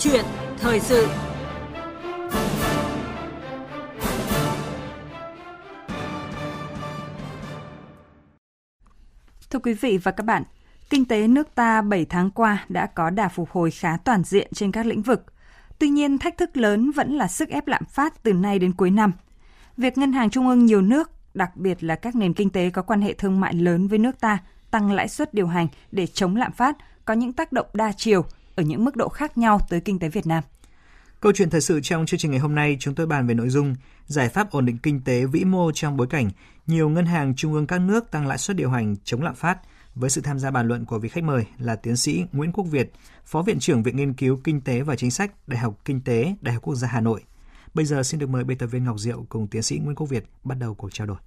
chuyện thời sự Thưa quý vị và các bạn, kinh tế nước ta 7 tháng qua đã có đà phục hồi khá toàn diện trên các lĩnh vực. Tuy nhiên, thách thức lớn vẫn là sức ép lạm phát từ nay đến cuối năm. Việc ngân hàng trung ương nhiều nước, đặc biệt là các nền kinh tế có quan hệ thương mại lớn với nước ta, tăng lãi suất điều hành để chống lạm phát có những tác động đa chiều ở những mức độ khác nhau tới kinh tế Việt Nam. Câu chuyện thời sự trong chương trình ngày hôm nay chúng tôi bàn về nội dung giải pháp ổn định kinh tế vĩ mô trong bối cảnh nhiều ngân hàng trung ương các nước tăng lãi suất điều hành chống lạm phát với sự tham gia bàn luận của vị khách mời là tiến sĩ Nguyễn Quốc Việt, Phó Viện trưởng Viện Nghiên cứu Kinh tế và Chính sách Đại học Kinh tế Đại học Quốc gia Hà Nội. Bây giờ xin được mời biên tập viên Ngọc Diệu cùng tiến sĩ Nguyễn Quốc Việt bắt đầu cuộc trao đổi.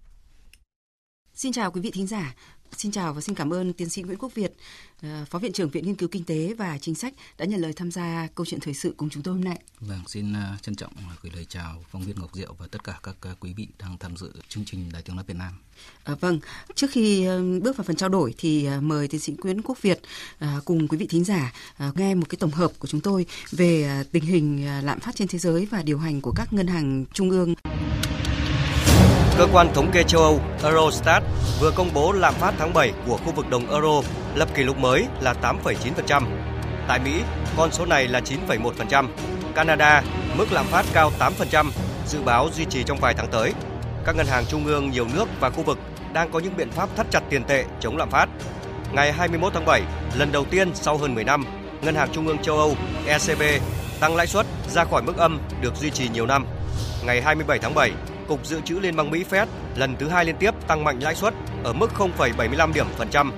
Xin chào quý vị thính giả. Xin chào và xin cảm ơn tiến sĩ Nguyễn Quốc Việt, ờ, Phó Viện trưởng Viện Nghiên cứu Kinh tế và Chính sách đã nhận lời tham gia câu chuyện thời sự cùng chúng tôi hôm nay. Vâng, xin ờ, trân trọng gửi lời chào phóng viên Ngọc Diệu và tất cả các ờ, quý vị đang tham dự chương trình Đài tiếng nói Việt Nam. À, vâng, trước khi bước vào phần trao đổi thì mời tiến sĩ Nguyễn Quốc Việt cùng quý vị thính giả nghe một cái tổng hợp của chúng tôi về tình hình lạm phát trên thế giới và điều hành của các ngân hàng trung ương. Cơ quan thống kê châu Âu Eurostat vừa công bố lạm phát tháng 7 của khu vực đồng euro lập kỷ lục mới là 8,9%. Tại Mỹ, con số này là 9,1%. Canada, mức lạm phát cao 8%, dự báo duy trì trong vài tháng tới. Các ngân hàng trung ương nhiều nước và khu vực đang có những biện pháp thắt chặt tiền tệ chống lạm phát. Ngày 21 tháng 7, lần đầu tiên sau hơn 10 năm, Ngân hàng Trung ương châu Âu ECB tăng lãi suất ra khỏi mức âm được duy trì nhiều năm. Ngày 27 tháng 7, Cục Dự trữ Liên bang Mỹ Fed lần thứ hai liên tiếp tăng mạnh lãi suất ở mức 0,75 điểm phần trăm.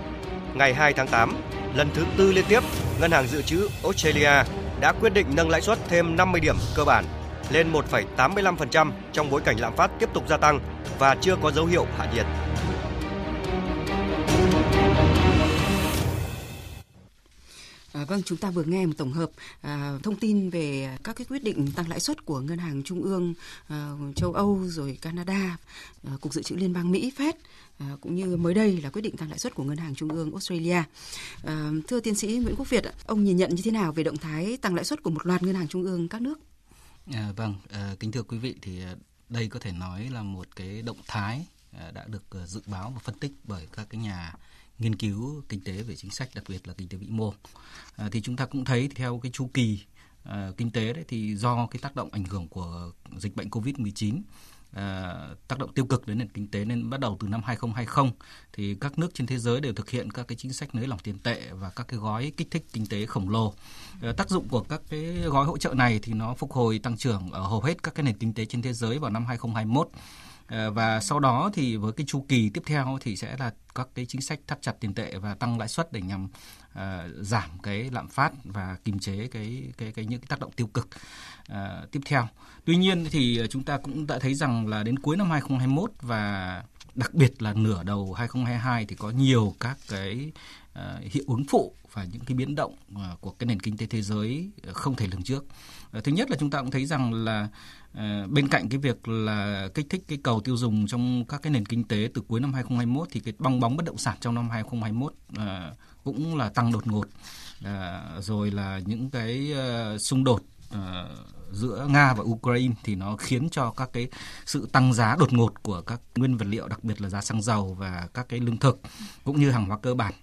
Ngày 2 tháng 8, lần thứ tư liên tiếp, Ngân hàng Dự trữ Australia đã quyết định nâng lãi suất thêm 50 điểm cơ bản lên 1,85% trong bối cảnh lạm phát tiếp tục gia tăng và chưa có dấu hiệu hạ nhiệt. À, vâng, chúng ta vừa nghe một tổng hợp à, thông tin về các cái quyết định tăng lãi suất của ngân hàng trung ương à, châu Âu rồi Canada, à, cục dự trữ liên bang Mỹ Fed à, cũng như mới đây là quyết định tăng lãi suất của ngân hàng trung ương Australia. À, thưa tiến sĩ Nguyễn Quốc Việt, ông nhìn nhận như thế nào về động thái tăng lãi suất của một loạt ngân hàng trung ương các nước? À, vâng, à, kính thưa quý vị thì à, đây có thể nói là một cái động thái à, đã được à, dự báo và phân tích bởi các cái nhà nghiên cứu kinh tế về chính sách đặc biệt là kinh tế vĩ mô à, thì chúng ta cũng thấy theo cái chu kỳ à, kinh tế đấy thì do cái tác động ảnh hưởng của dịch bệnh covid 19 À, tác động tiêu cực đến nền kinh tế nên bắt đầu từ năm 2020 thì các nước trên thế giới đều thực hiện các cái chính sách nới lỏng tiền tệ và các cái gói kích thích kinh tế khổng lồ. À, tác dụng của các cái gói hỗ trợ này thì nó phục hồi tăng trưởng ở hầu hết các cái nền kinh tế trên thế giới vào năm 2021 Ờ, và sau đó thì với cái chu kỳ tiếp theo thì sẽ là các cái chính sách thắt chặt tiền tệ và tăng lãi suất để nhằm uh, giảm cái lạm phát và kiềm chế cái cái cái những cái tác động tiêu cực uh, tiếp theo. Tuy nhiên thì chúng ta cũng đã thấy rằng là đến cuối năm 2021 và đặc biệt là nửa đầu 2022 thì có nhiều các cái uh, Ờ, hiệu ứng phụ và những cái biến động ờ, của cái nền kinh tế thế giới không thể lường trước. Ờ, thứ nhất là chúng ta cũng thấy rằng là bên cạnh cái việc là kích thích cái cầu tiêu dùng trong các cái nền kinh tế từ cuối năm 2021 thì cái bong bóng bất động sản trong năm 2021 cũng là tăng đột ngột. Rồi là những cái xung đột giữa Nga và Ukraine thì nó khiến cho các cái sự tăng giá đột ngột của các nguyên vật liệu, đặc biệt là giá xăng dầu và các cái lương thực, cũng như hàng hóa cơ bản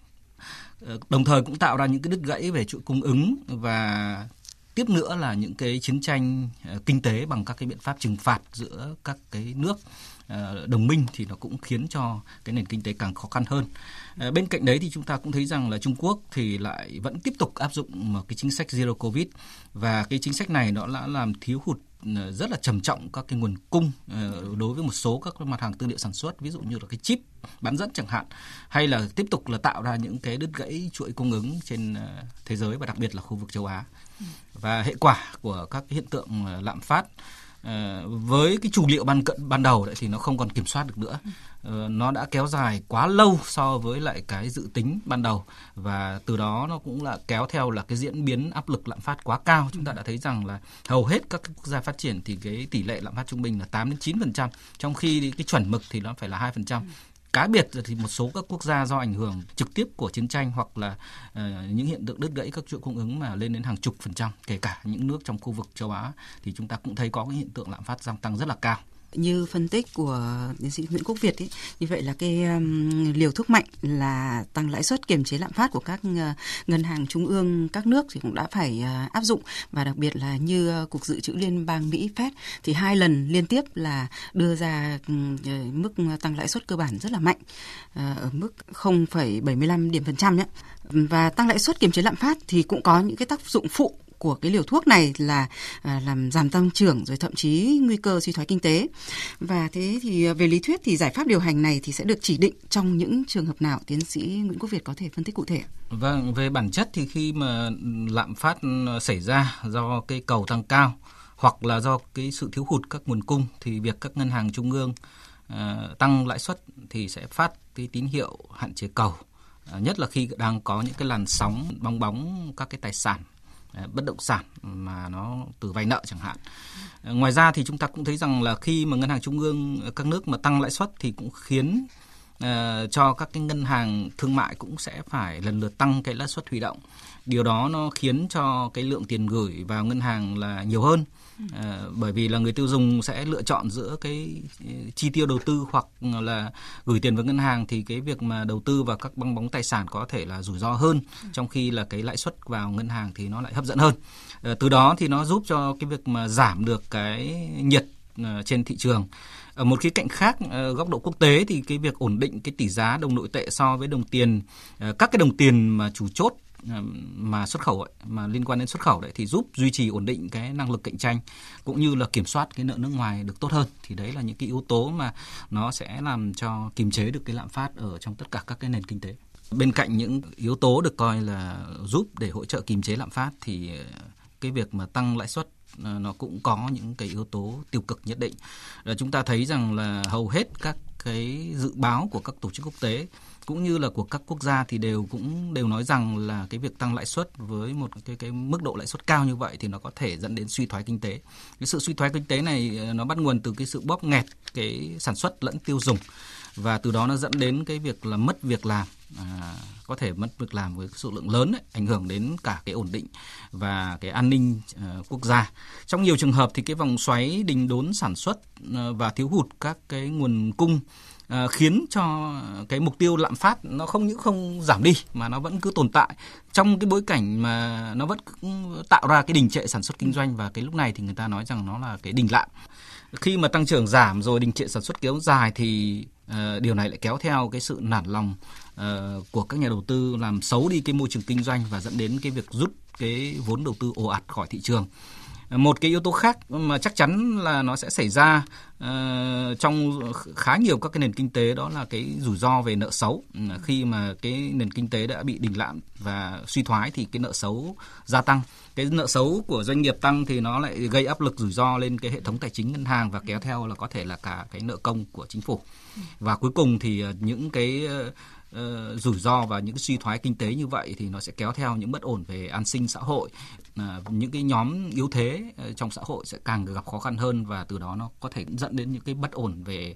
Ờ, đồng thời cũng tạo ra những cái đứt gãy về chuỗi cung ứng và tiếp nữa là những cái chiến tranh ờ, kinh tế bằng các cái biện pháp trừng phạt giữa các cái nước ờ, đồng minh thì nó cũng khiến cho cái nền kinh tế càng khó khăn hơn. Bên cạnh đấy thì chúng ta cũng thấy rằng là Trung Quốc thì lại vẫn tiếp tục áp dụng một cái chính sách zero covid và cái chính sách này nó đã làm thiếu hụt rất là trầm trọng các cái nguồn cung ờ, đối với một số các mặt hàng tư liệu sản xuất ví dụ như là cái chip bán dẫn chẳng hạn hay là tiếp tục là tạo ra những cái đứt gãy chuỗi cung ứng trên ờ, thế giới và đặc biệt là khu vực châu Á. Và hệ quả của các hiện tượng lạm phát với cái chủ liệu ban cận ban đầu đấy thì nó không còn kiểm soát được nữa. Ờ, nó đã kéo dài quá lâu so với lại cái dự tính ban đầu. Và từ đó nó cũng là kéo theo là cái diễn biến áp lực lạm phát quá cao. Chúng ta đã thấy rằng là hầu hết các quốc gia phát triển thì cái tỷ lệ lạm phát trung bình là 8 đến 9 phần trăm trong khi cái chuẩn mực thì nó phải là 2 phần trăm cá biệt thì một số các quốc gia do ảnh hưởng trực tiếp của chiến tranh hoặc là uh, những hiện tượng đứt gãy các chuỗi cung ứng mà lên đến hàng chục phần trăm kể cả những nước trong khu vực châu Á thì chúng ta cũng thấy có cái hiện tượng lạm phát gia tăng rất là cao như phân tích của tiến sĩ Nguyễn Quốc Việt ấy, như vậy là cái um, liều thuốc mạnh là tăng lãi suất kiềm chế lạm phát của các uh, ngân hàng trung ương các nước thì cũng đã phải uh, áp dụng. Và đặc biệt là như uh, cục dự trữ liên bang Mỹ Fed thì hai lần liên tiếp là đưa ra uh, mức tăng lãi suất cơ bản rất là mạnh uh, ở mức 0,75 điểm phần trăm nhé. Và tăng lãi suất kiềm chế lạm phát thì cũng có những cái tác dụng phụ của cái liều thuốc này là à, làm giảm tăng trưởng rồi thậm chí nguy cơ suy thoái kinh tế. Và thế thì à, về lý thuyết thì giải pháp điều hành này thì sẽ được chỉ định trong những trường hợp nào? Tiến sĩ Nguyễn Quốc Việt có thể phân tích cụ thể. Vâng, về bản chất thì khi mà lạm phát à, xảy ra do cái cầu tăng cao hoặc là do cái sự thiếu hụt các nguồn cung thì việc các ngân hàng trung ương uh, tăng lãi suất thì sẽ phát cái tín hiệu hạn chế cầu uh, nhất là khi đang có những cái làn sóng bong bóng các cái tài sản bất động sản mà nó từ vay nợ chẳng hạn. Ờ, ngoài ra thì chúng ta cũng thấy rằng là khi mà ngân hàng trung ương ờ, các nước mà tăng lãi suất thì cũng khiến uh, cho các cái ngân hàng thương mại cũng sẽ phải lần lượt tăng cái lãi suất huy động. Điều đó nó khiến cho cái lượng tiền gửi vào ngân hàng là nhiều hơn À, bởi vì là người tiêu dùng sẽ lựa chọn giữa cái chi tiêu đầu tư hoặc là gửi tiền vào ngân hàng thì cái việc mà đầu tư vào các băng bóng tài sản có thể là rủi ro hơn trong khi là cái lãi suất vào ngân hàng thì nó lại hấp dẫn hơn. À, từ đó thì nó giúp cho cái việc mà giảm được cái nhiệt ờ, trên thị trường. Ở một khía cạnh khác góc độ quốc tế thì cái việc ổn định cái tỷ giá đồng nội tệ so với đồng tiền các cái đồng tiền mà chủ chốt mà xuất khẩu ấy, mà liên quan đến xuất khẩu đấy thì giúp duy trì ổn định cái năng lực cạnh tranh cũng như là kiểm soát cái nợ nước ngoài được tốt hơn thì đấy là những cái yếu tố mà nó sẽ làm cho kiềm chế được cái lạm phát ở trong tất cả các cái nền kinh tế bên cạnh những yếu tố được coi là giúp để hỗ trợ kiềm chế lạm phát thì ờ, cái việc mà tăng lãi suất ờ, nó cũng có những cái yếu tố tiêu cực nhất định. Là chúng ta thấy rằng là hầu hết các cái dự báo của các tổ chức quốc tế cũng như là của các quốc gia thì đều cũng đều nói rằng là cái việc tăng lãi suất với một cái cái mức độ lãi suất cao như vậy thì nó có thể dẫn đến suy thoái kinh tế. Cái sự suy thoái kinh tế này ờ, nó bắt nguồn từ cái sự bóp nghẹt cái sản xuất lẫn tiêu dùng và từ đó nó dẫn đến cái việc là mất việc làm à, có thể mất việc làm với số lượng lớn ấy, ảnh hưởng đến cả cái ổn định và cái an ninh uh, quốc gia trong nhiều trường hợp thì cái vòng xoáy đình đốn sản xuất uh, và thiếu hụt các cái nguồn cung Ờ, khiến cho cái mục tiêu lạm phát nó không những không giảm đi mà nó vẫn cứ tồn tại. Trong cái bối cảnh mà nó vẫn tạo ra cái đình trệ sản xuất kinh doanh và cái lúc này thì người ta nói rằng nó là cái đình lạm. Khi mà tăng trưởng giảm rồi đình trệ sản xuất kéo dài thì uh, điều này lại kéo theo cái sự nản lòng uh, của các nhà đầu tư làm xấu đi cái môi trường kinh doanh và dẫn đến cái việc rút cái vốn đầu tư ồ ạt khỏi thị trường một cái yếu tố khác mà chắc chắn là nó sẽ xảy ra uh, trong khá nhiều các cái nền kinh tế đó là cái rủi ro về nợ xấu. Khi mà cái nền kinh tế đã bị đình lạm và suy thoái thì cái nợ xấu gia tăng. Cái nợ xấu của doanh nghiệp tăng thì nó lại gây áp lực rủi ro lên cái hệ thống tài chính ngân hàng và kéo theo là có thể là cả cái nợ công của chính phủ. Và cuối cùng thì ờ, những cái ờ, uh, rủi ro và những cái suy thoái kinh tế như vậy thì nó sẽ kéo theo những bất ổn về an sinh xã hội. Uh, những cái nhóm yếu thế ờ, trong xã hội sẽ càng gặp khó khăn hơn và từ đó nó có thể dẫn đến những cái bất ổn về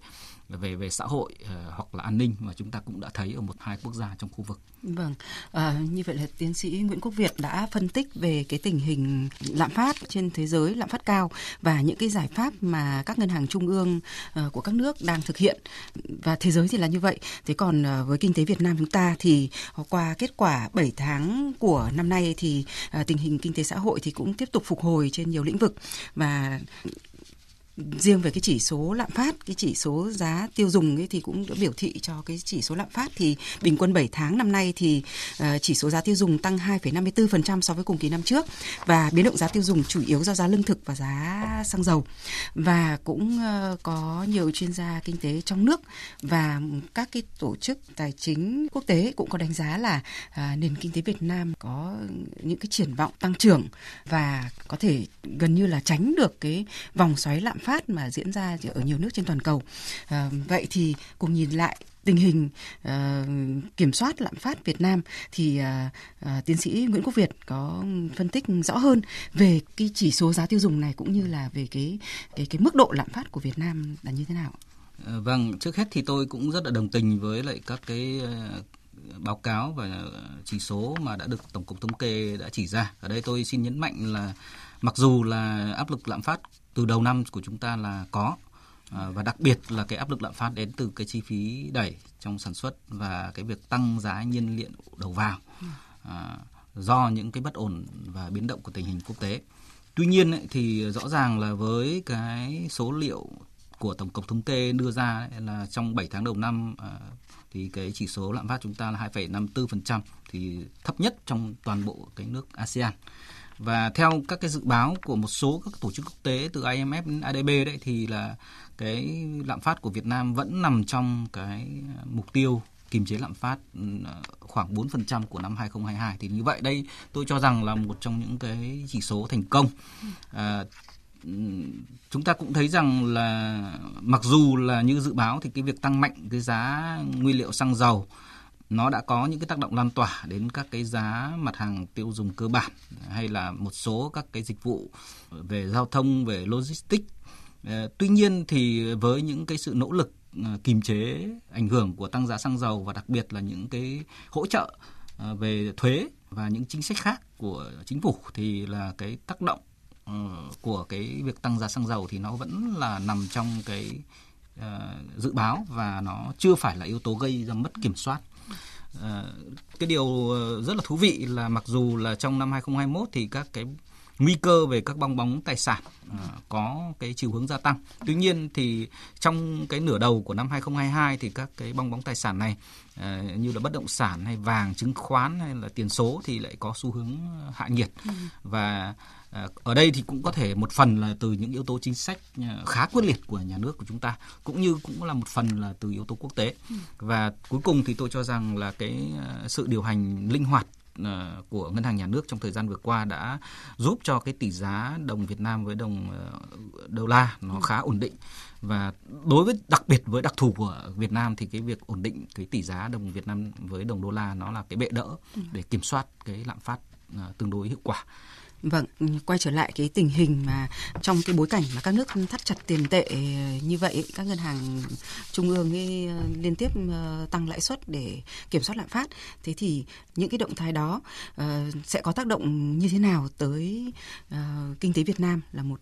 về về xã hội uh, hoặc là an ninh mà chúng ta cũng đã thấy ở một hai quốc gia trong khu vực. Vâng, à, như vậy là tiến sĩ Nguyễn Quốc Việt đã phân tích về cái tình hình lạm phát trên thế giới, lạm phát cao và những cái giải pháp mà các ngân hàng trung ương uh, của các nước đang thực hiện và thế giới thì là như vậy. Thế còn uh, với kinh tế Việt Nam chúng ta thì qua kết quả 7 tháng của năm nay thì uh, tình hình kinh tế xã hội thì cũng tiếp tục phục hồi trên nhiều lĩnh vực và riêng về cái chỉ số lạm phát cái chỉ số giá tiêu dùng ấy thì cũng đã biểu thị cho cái chỉ số lạm phát. Thì bình quân 7 tháng năm nay thì ờ, chỉ số giá tiêu dùng tăng 2,54% so với cùng kỳ năm trước và biến động giá tiêu dùng chủ yếu do giá lương thực và giá xăng dầu. Và cũng ờ, có nhiều chuyên gia kinh tế trong nước và các cái tổ chức tài chính quốc tế cũng có đánh giá là ờ, nền kinh tế Việt Nam có những cái triển vọng tăng trưởng và có thể gần như là tránh được cái vòng xoáy lạm phát mà diễn ra ở nhiều nước trên toàn cầu. À, vậy thì cùng nhìn lại tình hình uh, kiểm soát lạm phát Việt Nam thì uh, uh, tiến sĩ Nguyễn Quốc Việt có phân tích rõ hơn về cái chỉ số giá tiêu dùng này cũng như là về cái cái cái mức độ lạm phát của Việt Nam là như thế nào? Vâng, trước hết thì tôi cũng rất là đồng tình với lại các cái báo cáo và chỉ số mà đã được Tổng cục Thống kê đã chỉ ra. Ở đây tôi xin nhấn mạnh là mặc dù là áp lực lạm phát từ đầu năm của chúng ta là có à, và đặc biệt là cái áp lực lạm phát đến từ cái chi phí đẩy trong sản xuất và cái việc tăng giá nhiên liệu đầu vào à, do những cái bất ổn và biến động của tình hình quốc tế. Tuy nhiên ấy, thì rõ ràng là với cái số liệu của tổng cục thống kê đưa ra ấy, là trong 7 tháng đầu năm à, thì cái chỉ số lạm phát chúng ta là 2,54% thì thấp nhất trong toàn bộ cái nước ASEAN. Và theo các cái dự báo của một số các tổ chức quốc tế từ IMF đến ADB đấy thì là cái lạm phát của Việt Nam vẫn nằm trong cái mục tiêu kiềm chế lạm phát ừ, khoảng 4% của năm 2022 thì như vậy đây tôi cho rằng là một trong những cái chỉ số thành công. À, ừ, chúng ta cũng thấy rằng là mặc dù là như dự báo thì cái việc tăng mạnh cái giá nguyên liệu xăng dầu nó đã có những cái tác động lan tỏa đến các cái giá mặt hàng tiêu dùng cơ bản, hay là một số các cái dịch vụ về giao thông, về logistics. Ờ, tuy nhiên thì với những cái sự nỗ lực kiềm kìm chế ảnh hưởng của tăng giá xăng dầu và đặc biệt là những cái hỗ trợ ờ, về thuế và những chính sách khác của chính phủ thì là cái tác động của cái việc tăng giá xăng dầu thì nó vẫn là nằm trong cái dự báo và nó chưa phải là yếu tố gây ra mất kiểm soát Ờ, cái điều ờ, rất là thú vị là mặc dù là trong năm 2021 thì các cái nguy cơ về các bong bóng tài sản uh, có cái chiều hướng gia tăng. Tuy nhiên thì trong cái nửa đầu của năm 2022 thì các cái bong bóng tài sản này uh, như là bất động sản hay vàng, chứng khoán hay là tiền số thì lại có xu hướng hạ nhiệt ừ. và ở đây thì cũng có thể một phần là từ những yếu tố chính sách à, khá quyết liệt của nhà nước của chúng ta cũng như cũng là một phần là từ yếu tố quốc tế ừ. và cuối cùng thì tôi cho rằng là cái à, sự điều hành linh hoạt của ngân hàng nhà nước trong thời gian vừa qua đã giúp cho cái tỷ giá đồng Việt Nam với đồng đô la nó ừ. khá ổn định và đối với đặc biệt với đặc thù của Việt Nam thì cái việc ổn định cái tỷ giá đồng Việt Nam với đồng đô la nó là cái bệ đỡ ừ. để kiểm soát cái lạm phát tương đối hiệu quả. Vâng, quay trở lại cái tình hình mà trong cái bối cảnh mà các nước thắt chặt tiền tệ như vậy, các ngân hàng trung ương ấy ờ, liên tiếp ờ, tăng lãi suất để kiểm soát lạm phát. Thế thì những cái động thái đó ờ, sẽ có tác động như thế nào tới kinh tế Việt Nam là một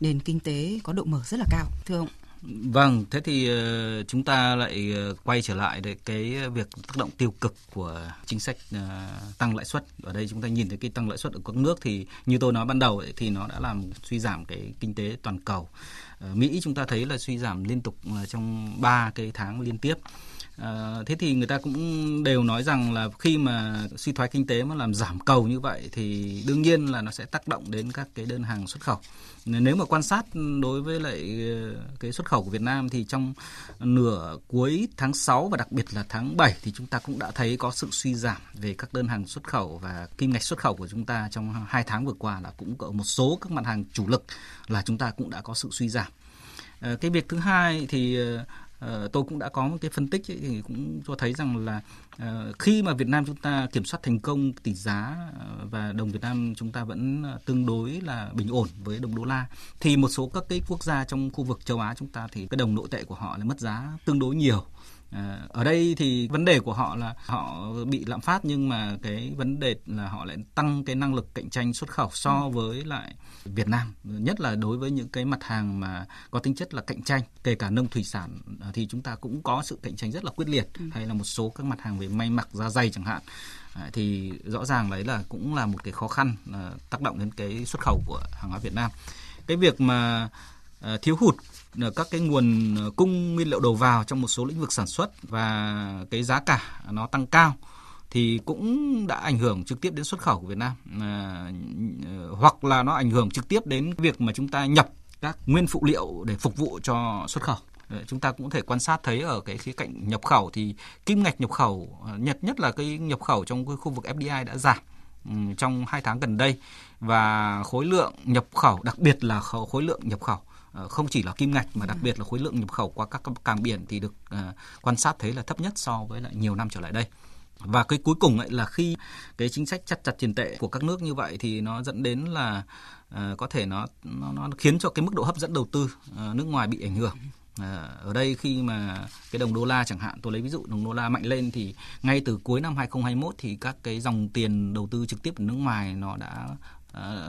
nền kinh tế có độ mở rất là cao, thưa ông? Vâng, thế thì ờ, chúng ta lại ờ, quay trở lại để cái việc tác động tiêu cực của chính sách ờ, tăng lãi suất. Ở đây chúng ta nhìn thấy cái tăng lãi suất ở các nước thì như tôi nói ban đầu ấy, thì nó đã làm suy giảm cái kinh tế toàn cầu. Mỹ chúng ta thấy là suy giảm liên tục trong 3 cái tháng liên tiếp. À, thế thì người ta cũng đều nói rằng là khi mà suy thoái kinh tế mà làm giảm cầu như vậy thì đương nhiên là nó sẽ tác động đến các cái đơn hàng xuất khẩu. Nếu mà quan sát đối với lại ờ, cái xuất khẩu của Việt Nam thì trong nửa cuối tháng 6 và đặc biệt là tháng 7 thì chúng ta cũng đã thấy có sự suy giảm về các đơn hàng xuất khẩu và kim ngạch xuất khẩu của chúng ta trong hai tháng vừa qua là cũng có một số các mặt hàng chủ lực là chúng ta cũng đã có sự suy giảm. Ờ, cái việc thứ hai thì ờ, Ờ, tôi cũng đã có một cái phân tích ấy, thì cũng cho thấy rằng là uh, khi mà Việt Nam chúng ta kiểm soát thành công tỷ giá ờ, và đồng Việt Nam chúng ta vẫn tương đối là bình ổn với đồng đô la thì một số các cái quốc gia trong khu vực châu Á chúng ta thì cái đồng nội tệ của họ là mất giá tương đối nhiều ở đây thì vấn đề của họ là họ bị lạm phát nhưng mà cái vấn đề là họ lại tăng cái năng lực cạnh tranh xuất khẩu so ừ. với lại Việt Nam nhất là đối với những cái mặt hàng mà có tính chất là cạnh tranh kể cả nông thủy sản à, thì chúng ta cũng có sự cạnh tranh rất là quyết liệt ừ. hay là một số các mặt hàng về may mặc da dày chẳng hạn à, thì rõ ràng đấy là cũng là một cái khó khăn tác động đến cái xuất khẩu của hàng hóa Việt Nam cái việc mà thiếu hụt Ờ, các cái nguồn ờ, cung nguyên liệu đầu vào trong một số lĩnh vực sản xuất và cái giá cả nó tăng cao thì cũng đã ảnh hưởng trực tiếp đến xuất khẩu của Việt Nam. À, hoặc là nó ảnh hưởng trực tiếp đến việc mà chúng ta nhập các nguyên phụ liệu để phục vụ cho xuất khẩu. Chúng ta cũng thể quan sát thấy ở cái khía cạnh nhập khẩu thì kim ngạch nhập khẩu nhật nhất là cái nhập khẩu trong cái khu vực FDI đã giảm ừ, trong hai tháng gần đây. Và khối lượng nhập khẩu đặc biệt là khối lượng nhập khẩu không chỉ là kim ngạch mà đặc biệt là khối lượng nhập khẩu qua các cảng biển thì được uh, quan sát thấy là thấp nhất so với lại nhiều năm trở lại đây. Và cái cuối cùng ấy là khi cái chính sách chặt chặt tiền tệ của các nước như vậy thì nó dẫn đến là uh, có thể nó, nó nó khiến cho cái mức độ hấp dẫn đầu tư uh, nước ngoài bị ảnh hưởng. Ở đây khi mà cái đồng đô la chẳng hạn tôi lấy ví dụ đồng đô la mạnh lên thì ngay từ cuối năm 2021 thì các cái dòng tiền đầu tư trực tiếp ở nước ngoài nó đã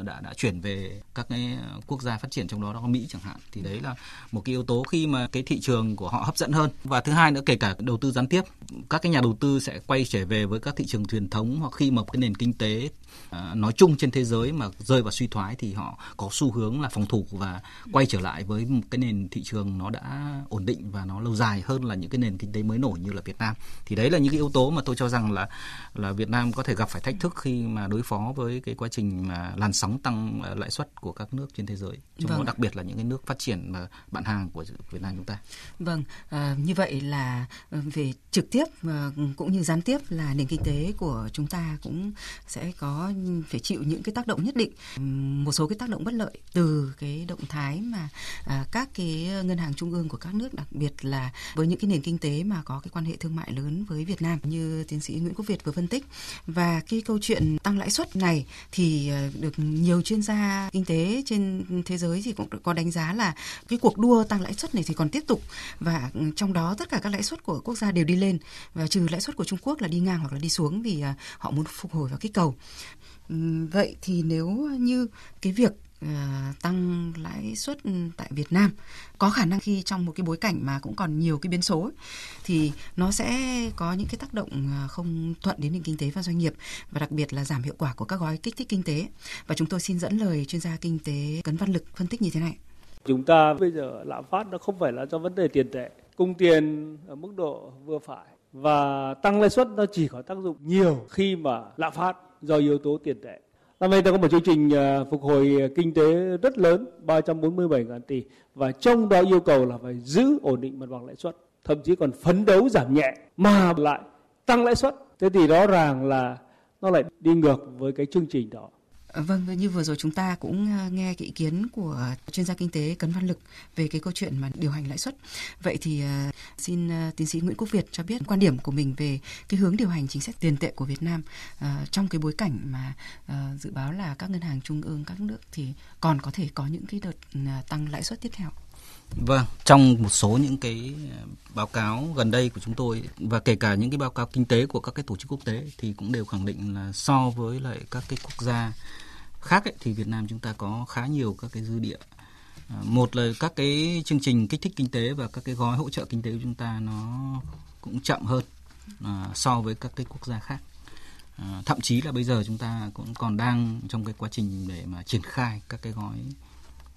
đã đã chuyển về các cái quốc gia phát triển trong đó đó có Mỹ chẳng hạn. Thì đấy là một cái yếu tố khi mà cái thị trường của họ hấp dẫn hơn. Và thứ hai nữa, kể cả đầu tư gián tiếp, các cái nhà đầu tư sẽ quay trở về với các thị trường truyền thống hoặc khi mà cái nền kinh tế nói chung trên thế giới mà rơi vào suy thoái thì họ có xu hướng là phòng thủ và quay trở lại với một cái nền thị trường nó đã ổn định và nó lâu dài hơn là những cái nền kinh tế mới nổi như là Việt Nam thì đấy là những cái yếu tố mà tôi cho rằng là là Việt Nam có thể gặp phải thách thức khi mà đối phó với cái quá trình mà làn sóng tăng ờ, lãi suất của các nước trên thế giới trong vâng. đặc biệt là những cái nước phát triển mà bạn hàng của Việt Nam chúng ta. Vâng, à, như vậy là về trực tiếp cũng như gián tiếp là nền kinh tế của chúng ta cũng sẽ có phải chịu những cái tác động nhất định, một số cái tác động bất lợi từ cái động thái mà à, các cái ngân hàng trung ương của các nước đặc biệt là với những cái nền kinh tế mà có cái quan hệ thương mại lớn với Việt Nam như tiến sĩ Nguyễn Quốc Việt vừa phân tích. Và cái câu chuyện tăng lãi suất này thì à, được nhiều chuyên gia kinh tế trên thế giới thì cũng có đánh giá là cái cuộc đua tăng lãi suất này thì còn tiếp tục. Và ừ, trong đó tất cả các lãi suất của quốc gia đều đi lên. Và trừ lãi suất của Trung Quốc là đi ngang hoặc là đi xuống vì à, họ muốn phục hồi vào kích cầu. Vậy thì nếu như cái việc ờ, tăng lãi suất tại Việt Nam có khả năng khi trong một cái bối cảnh mà cũng còn nhiều cái biến số ấy, thì nó sẽ có những cái tác động ờ, không thuận đến nền kinh tế và doanh nghiệp và đặc biệt là giảm hiệu quả của các gói kích thích kinh tế và chúng tôi xin dẫn lời chuyên gia kinh tế Cấn Văn Lực phân tích như thế này. Chúng ta bây giờ lạm phát nó không phải là do vấn đề tiền tệ, cung tiền ở mức độ vừa phải và tăng lãi suất nó chỉ có tác dụng nhiều khi mà lạm phát do yếu tố tiền tệ Năm nay ta có một chương trình à, phục hồi à, kinh tế rất lớn 347 ngàn tỷ và trong đó yêu cầu là phải giữ ổn định mặt bằng lãi suất, thậm chí còn phấn đấu giảm nhẹ mà lại tăng lãi suất. Thế thì rõ ràng là nó lại đi ngược với cái chương trình đó. Vâng, như vừa rồi chúng ta cũng à, nghe cái ý kiến của chuyên gia kinh tế Cấn Văn Lực về cái câu chuyện mà điều hành lãi suất. Vậy thì à, xin à, tiến sĩ Nguyễn Quốc Việt cho biết quan điểm của mình về cái hướng điều hành chính sách tiền tệ của Việt Nam trong cái bối cảnh mà dự báo là các ngân hàng trung ương các nước thì còn có thể có những cái đợt tăng lãi suất tiếp theo. Vâng, trong một số những cái báo cáo gần đây của chúng tôi và kể cả những cái báo cáo kinh tế của các cái tổ chức quốc tế thì cũng đều khẳng định là so với lại các cái quốc gia khác ấy, thì Việt Nam chúng ta có khá nhiều các cái dư địa à, một là các cái chương trình kích thích kinh tế và các cái gói hỗ trợ kinh tế của chúng ta nó cũng chậm hơn à, so với các cái quốc gia khác à, thậm chí là bây giờ chúng ta cũng còn đang trong cái quá trình để mà triển khai các cái gói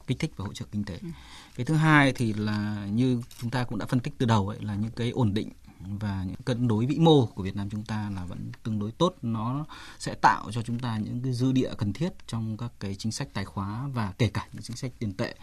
kích thích và hỗ trợ kinh tế. Ừ. Cái thứ hai thì là như chúng ta cũng đã phân tích từ đầu ấy là những cái ổn định và những cân đối vĩ mô của Việt Nam chúng ta là vẫn tương đối tốt. Nó sẽ tạo cho chúng ta những cái dư địa cần thiết trong các cái chính sách tài khóa và kể cả những chính sách tiền tệ.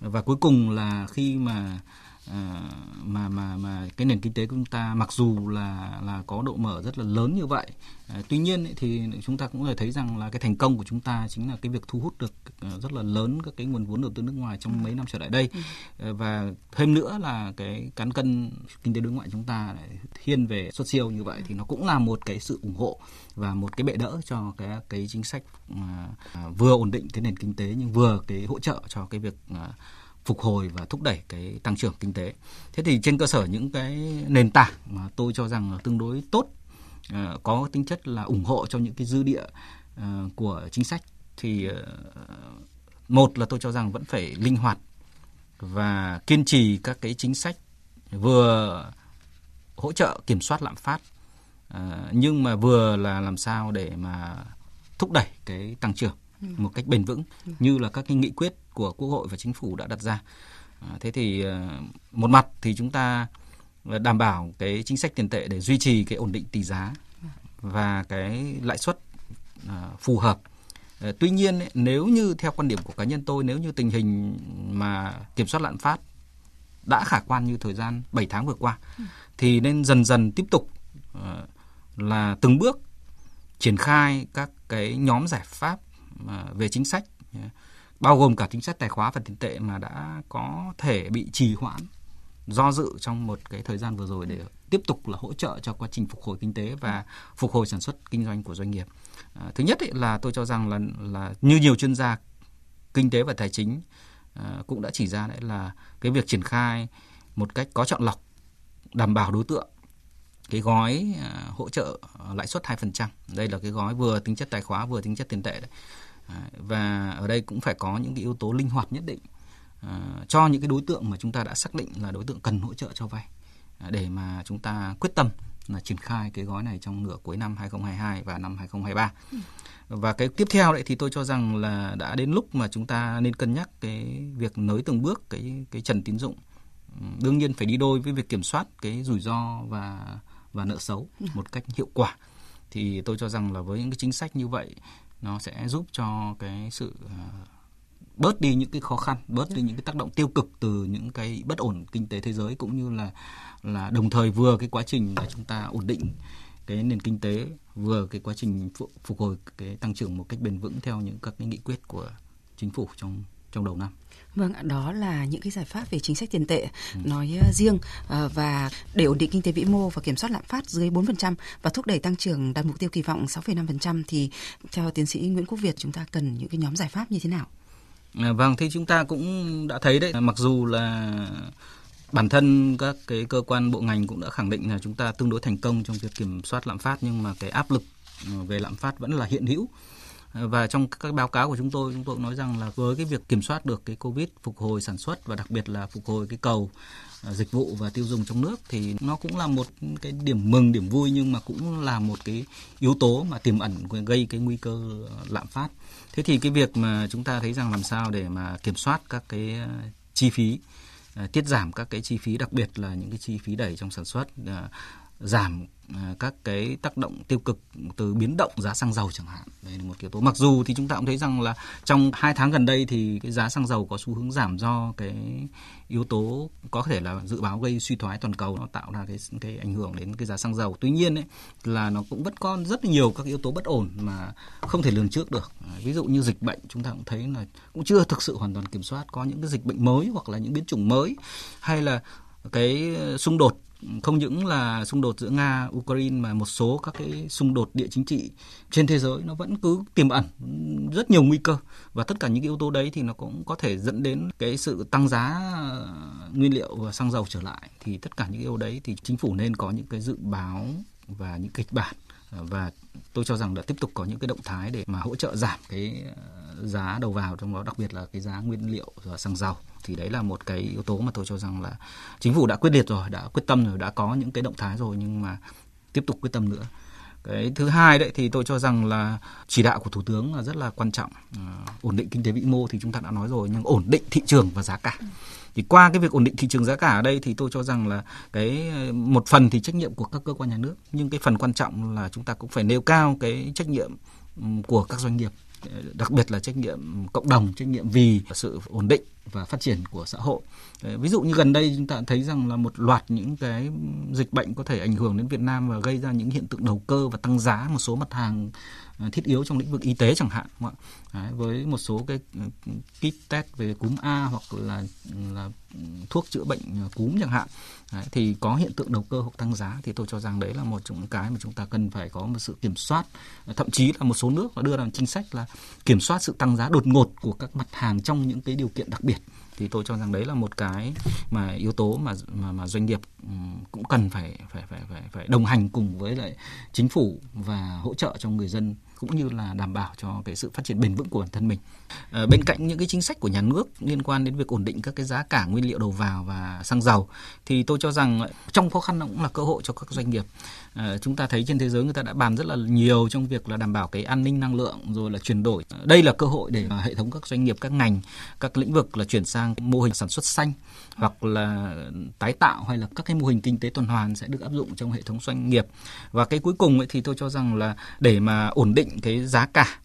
Và cuối cùng là khi mà À, mà mà mà cái nền kinh tế của chúng ta mặc dù là là có độ mở rất là lớn như vậy à, tuy nhiên ấy, thì chúng ta cũng có thể thấy rằng là cái thành công của chúng ta chính là cái việc thu hút được à, rất là lớn các cái nguồn vốn đầu tư nước ngoài trong mấy năm trở lại đây ừ. à, và thêm nữa là cái cán cân kinh tế đối ngoại chúng ta lại thiên về xuất siêu như vậy thì nó cũng là một cái sự ủng hộ và một cái bệ đỡ cho cái cái chính sách à, vừa ổn định cái nền kinh tế nhưng vừa cái hỗ trợ cho cái việc à, phục hồi và thúc đẩy cái tăng trưởng kinh tế. Thế thì trên cơ sở những cái nền tảng mà tôi cho rằng là tương đối tốt ờ, có tính chất là ủng hộ cho những cái dư địa ờ, của chính sách thì ờ, một là tôi cho rằng vẫn phải linh hoạt và kiên trì các cái chính sách vừa hỗ trợ kiểm soát lạm phát nhưng mà vừa là làm sao để mà thúc đẩy cái tăng trưởng một cách bền vững ừ. như là các cái nghị quyết của Quốc hội và Chính phủ đã đặt ra. À, thế thì à, một mặt thì chúng ta đảm bảo cái chính sách tiền tệ để duy trì cái ổn định tỷ giá và cái lãi suất à, phù hợp. Tuy nhiên nếu như theo quan điểm của cá nhân tôi nếu như tình hình mà kiểm soát lạm phát đã khả quan như thời gian 7 tháng vừa qua thì nên dần dần tiếp tục là từng bước triển khai các cái nhóm giải pháp về chính sách bao gồm cả chính sách tài khóa và tiền tệ mà đã có thể bị trì hoãn do dự trong một cái thời gian vừa rồi để tiếp tục là hỗ trợ cho quá trình phục hồi kinh tế và phục hồi sản xuất kinh doanh của doanh nghiệp. À, thứ nhất ấy là tôi cho rằng là là như nhiều chuyên gia kinh tế và tài chính à, cũng đã chỉ ra đấy là cái việc triển khai một cách có chọn lọc đảm bảo đối tượng cái gói à, hỗ trợ lãi suất 2%. Đây là cái gói vừa tính chất tài khóa vừa tính chất tiền tệ đấy. Và ở đây cũng phải có những cái yếu tố linh hoạt nhất định cho những cái đối tượng mà chúng ta đã xác định là đối tượng cần hỗ trợ cho vay để mà chúng ta quyết tâm là triển khai cái gói này trong nửa cuối năm 2022 và năm 2023. Ừ. Và cái tiếp theo đấy thì tôi cho rằng là đã đến lúc mà chúng ta nên cân nhắc cái việc nới từng bước cái cái trần tín dụng. Đương nhiên phải đi đôi với việc kiểm soát cái rủi ro và và nợ xấu ừ. một cách hiệu quả. Thì tôi cho rằng là với những cái chính sách như vậy nó sẽ giúp cho cái sự uh, bớt đi những cái khó khăn, bớt đi những cái tác động tiêu cực từ những cái bất ổn kinh tế thế giới cũng như là là đồng thời vừa cái quá trình là chúng ta ổn định cái nền kinh tế vừa cái quá trình phục hồi cái tăng trưởng một cách bền vững theo những các cái nghị quyết của chính phủ trong trong đầu năm. Vâng, đó là những cái giải pháp về chính sách tiền tệ ừ. nói ờ, riêng ờ, và để ổn định kinh tế vĩ mô và kiểm soát lạm phát dưới 4% và thúc đẩy tăng trưởng đạt mục tiêu kỳ vọng 6,5% thì theo tiến sĩ Nguyễn Quốc Việt chúng ta cần những cái nhóm giải pháp như thế nào? À, vâng, thì chúng ta cũng đã thấy đấy, mặc dù là bản thân các cái cơ quan bộ ngành cũng đã khẳng định là chúng ta tương đối thành công trong việc kiểm soát lạm phát nhưng mà cái áp lực ờ, về lạm phát vẫn là hiện hữu và trong các báo cáo của chúng tôi chúng tôi cũng nói rằng là với cái việc kiểm soát được cái covid phục hồi sản xuất và đặc biệt là phục hồi cái cầu à, dịch vụ và tiêu dùng trong nước thì nó cũng là một cái điểm mừng, điểm vui nhưng mà cũng là một cái yếu tố mà tiềm ẩn gây cái nguy cơ lạm phát. Thế thì cái việc mà chúng ta thấy rằng làm sao để mà kiểm soát các cái à, chi phí à, tiết giảm các cái chi phí, đặc biệt là những cái chi phí đẩy trong sản xuất giảm à, các cái tác động tiêu cực từ biến động giá xăng dầu chẳng hạn. Đây là một yếu tố. Mặc dù thì chúng ta cũng thấy rằng là trong hai tháng gần đây thì cái giá xăng dầu có xu hướng giảm do cái yếu tố có thể là dự báo gây suy thoái toàn cầu, nó tạo ra cái cái ảnh hưởng đến cái giá xăng dầu. Tuy nhiên ấy, là nó cũng vẫn còn rất nhiều các yếu tố bất ổn mà không thể lường trước được. À, ví dụ như dịch bệnh, chúng ta cũng thấy là cũng chưa thực sự hoàn toàn kiểm soát. Có những cái dịch bệnh mới hoặc là những biến chủng mới, hay là cái xung đột không những là xung đột giữa Nga, Ukraine mà một số các cái xung đột địa chính trị trên thế giới nó vẫn cứ tiềm ẩn rất nhiều nguy cơ. Và tất cả những yếu tố đấy thì nó cũng có thể dẫn đến cái sự tăng giá ờ, nguyên liệu và xăng dầu trở lại. Thì tất cả những yếu đấy thì chính phủ nên có những cái dự báo và những kịch bản và tôi cho rằng đã tiếp tục có những cái động thái để mà hỗ trợ giảm cái ờ, giá đầu vào, trong đó đặc biệt là cái giá nguyên liệu và xăng dầu. Thì đấy là một cái yếu tố mà tôi cho rằng là chính phủ đã quyết liệt rồi, đã quyết tâm rồi, đã có những cái động thái rồi nhưng mà tiếp tục quyết tâm nữa. Cái thứ hai đấy thì tôi cho rằng là chỉ đạo của thủ tướng là rất là quan trọng. Ờ, ổn định kinh tế vĩ mô thì chúng ta đã nói rồi, nhưng ổn định thị trường và giá cả thì qua cái việc ổn định thị trường giá cả ở đây thì tôi cho rằng là cái, một phần thì trách nhiệm của các cơ quan nhà nước, nhưng cái phần quan trọng là chúng ta cũng phải nêu cao cái trách nhiệm ừ, của các doanh nghiệp ờ, đặc biệt là trách nhiệm cộng đồng, trách nhiệm vì sự ổn định và phát triển của xã hội. Ờ, ví dụ như gần đây chúng ta thấy rằng là một loạt những cái dịch bệnh có thể ảnh hưởng đến Việt Nam và gây ra những hiện tượng đầu cơ và tăng giá một số mặt hàng À, thiết yếu trong lĩnh vực y tế chẳng hạn Đấy, với một số cái ừ, kit test về cúm A hoặc là là thuốc chữa bệnh à, cúm chẳng hạn. Đấy, thì có hiện tượng đầu cơ hoặc tăng giá thì tôi cho rằng đấy là một trong những cái mà chúng ta cần phải có một sự kiểm soát à, thậm chí là một số nước đã đưa ra chính sách là kiểm soát sự tăng giá đột ngột của các mặt hàng trong những cái điều kiện đặc biệt. Thì tôi cho rằng đấy là một cái mà yếu tố mà mà, mà doanh nghiệp ừ, cũng cần phải phải phải phải phải đồng hành cùng với lại chính phủ và hỗ trợ cho người dân cũng như là đảm bảo cho cái sự phát triển bền vững của bản thân mình. À, bên cạnh những cái chính sách của nhà nước liên quan đến việc ổn định các cái giá cả nguyên liệu đầu vào và xăng dầu thì tôi cho rằng trong khó khăn nó cũng là cơ hội cho các doanh nghiệp. À, chúng ta thấy trên thế giới người ta đã bàn rất là nhiều trong việc là đảm bảo cái an ninh năng lượng rồi là chuyển đổi. Ờ, đây là cơ hội để hệ thống các doanh nghiệp các ngành các lĩnh vực là chuyển sang mô hình sản xuất xanh hoặc là tái tạo hay là các cái mô hình kinh tế tuần hoàn sẽ được áp dụng trong hệ thống doanh nghiệp. Và cái cuối cùng ấy thì tôi cho rằng là để mà ổn định cái giá cả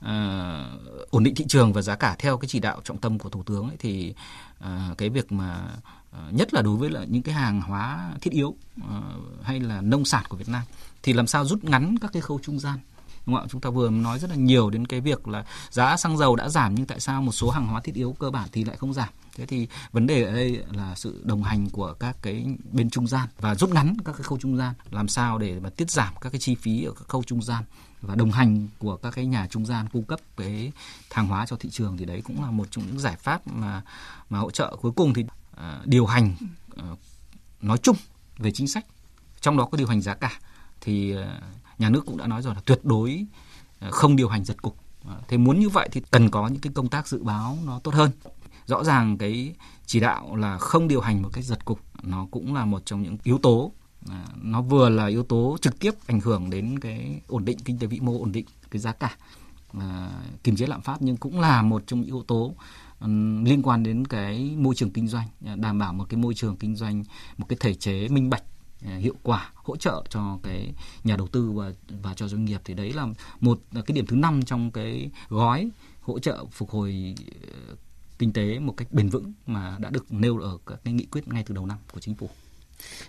uh, ổn định thị trường và giá cả theo cái chỉ đạo trọng tâm của thủ tướng ấy, thì uh, cái việc mà Ờ, nhất là đối với là những cái hàng hóa thiết yếu ờ, hay là nông sản của Việt Nam. Thì làm sao rút ngắn các cái khâu trung gian? Đúng không ạ? Chúng ta vừa nói rất là nhiều đến cái việc là giá xăng dầu đã giảm, nhưng tại sao một số hàng hóa thiết yếu cơ bản thì lại không giảm? Thế thì vấn đề ở đây là sự đồng hành của các cái bên trung gian và rút ngắn các cái khâu trung gian, làm sao để mà tiết giảm các cái chi phí ở các khâu trung gian và đồng hành của các cái nhà trung gian cung cấp cái hàng hóa cho thị trường thì đấy cũng là một trong những giải pháp mà mà hỗ trợ. Cuối cùng thì À, điều hành à, nói chung về chính sách, trong đó có điều hành giá cả, thì à, nhà nước cũng đã nói rồi là tuyệt đối không điều hành giật cục. Thế muốn như vậy thì cần có những cái công tác dự báo nó tốt hơn. Rõ ràng cái chỉ đạo là không điều hành một cách giật cục nó cũng là một trong những yếu tố nó vừa là yếu tố trực tiếp ảnh hưởng đến cái ổn định kinh tế vĩ mô, ổn định cái giá cả kiềm chế lạm phát nhưng cũng là một trong những yếu tố um, liên quan đến cái môi trường kinh doanh à, đảm bảo một cái môi trường kinh doanh một cái thể chế minh bạch à, hiệu quả hỗ trợ cho cái nhà đầu tư và và cho doanh nghiệp thì đấy là một à, cái điểm thứ năm trong cái gói hỗ trợ phục hồi ờ, kinh tế một cách bền vững mà đã được nêu ở các cái nghị quyết ngay từ đầu năm của chính phủ.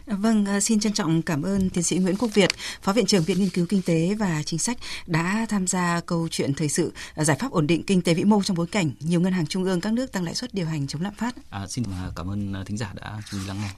Vâng, ờ, xin trân trọng cảm ơn tiến sĩ Nguyễn Quốc Việt, Phó Viện trưởng Viện Nghiên cứu Kinh tế và Chính sách đã tham gia câu chuyện thời sự ờ, giải pháp ổn định kinh tế vĩ mô trong bối cảnh nhiều ngân hàng trung ương các nước tăng lãi suất điều hành chống lạm phát. À, xin ờ, cảm ơn thính giả đã chú ý lắng nghe.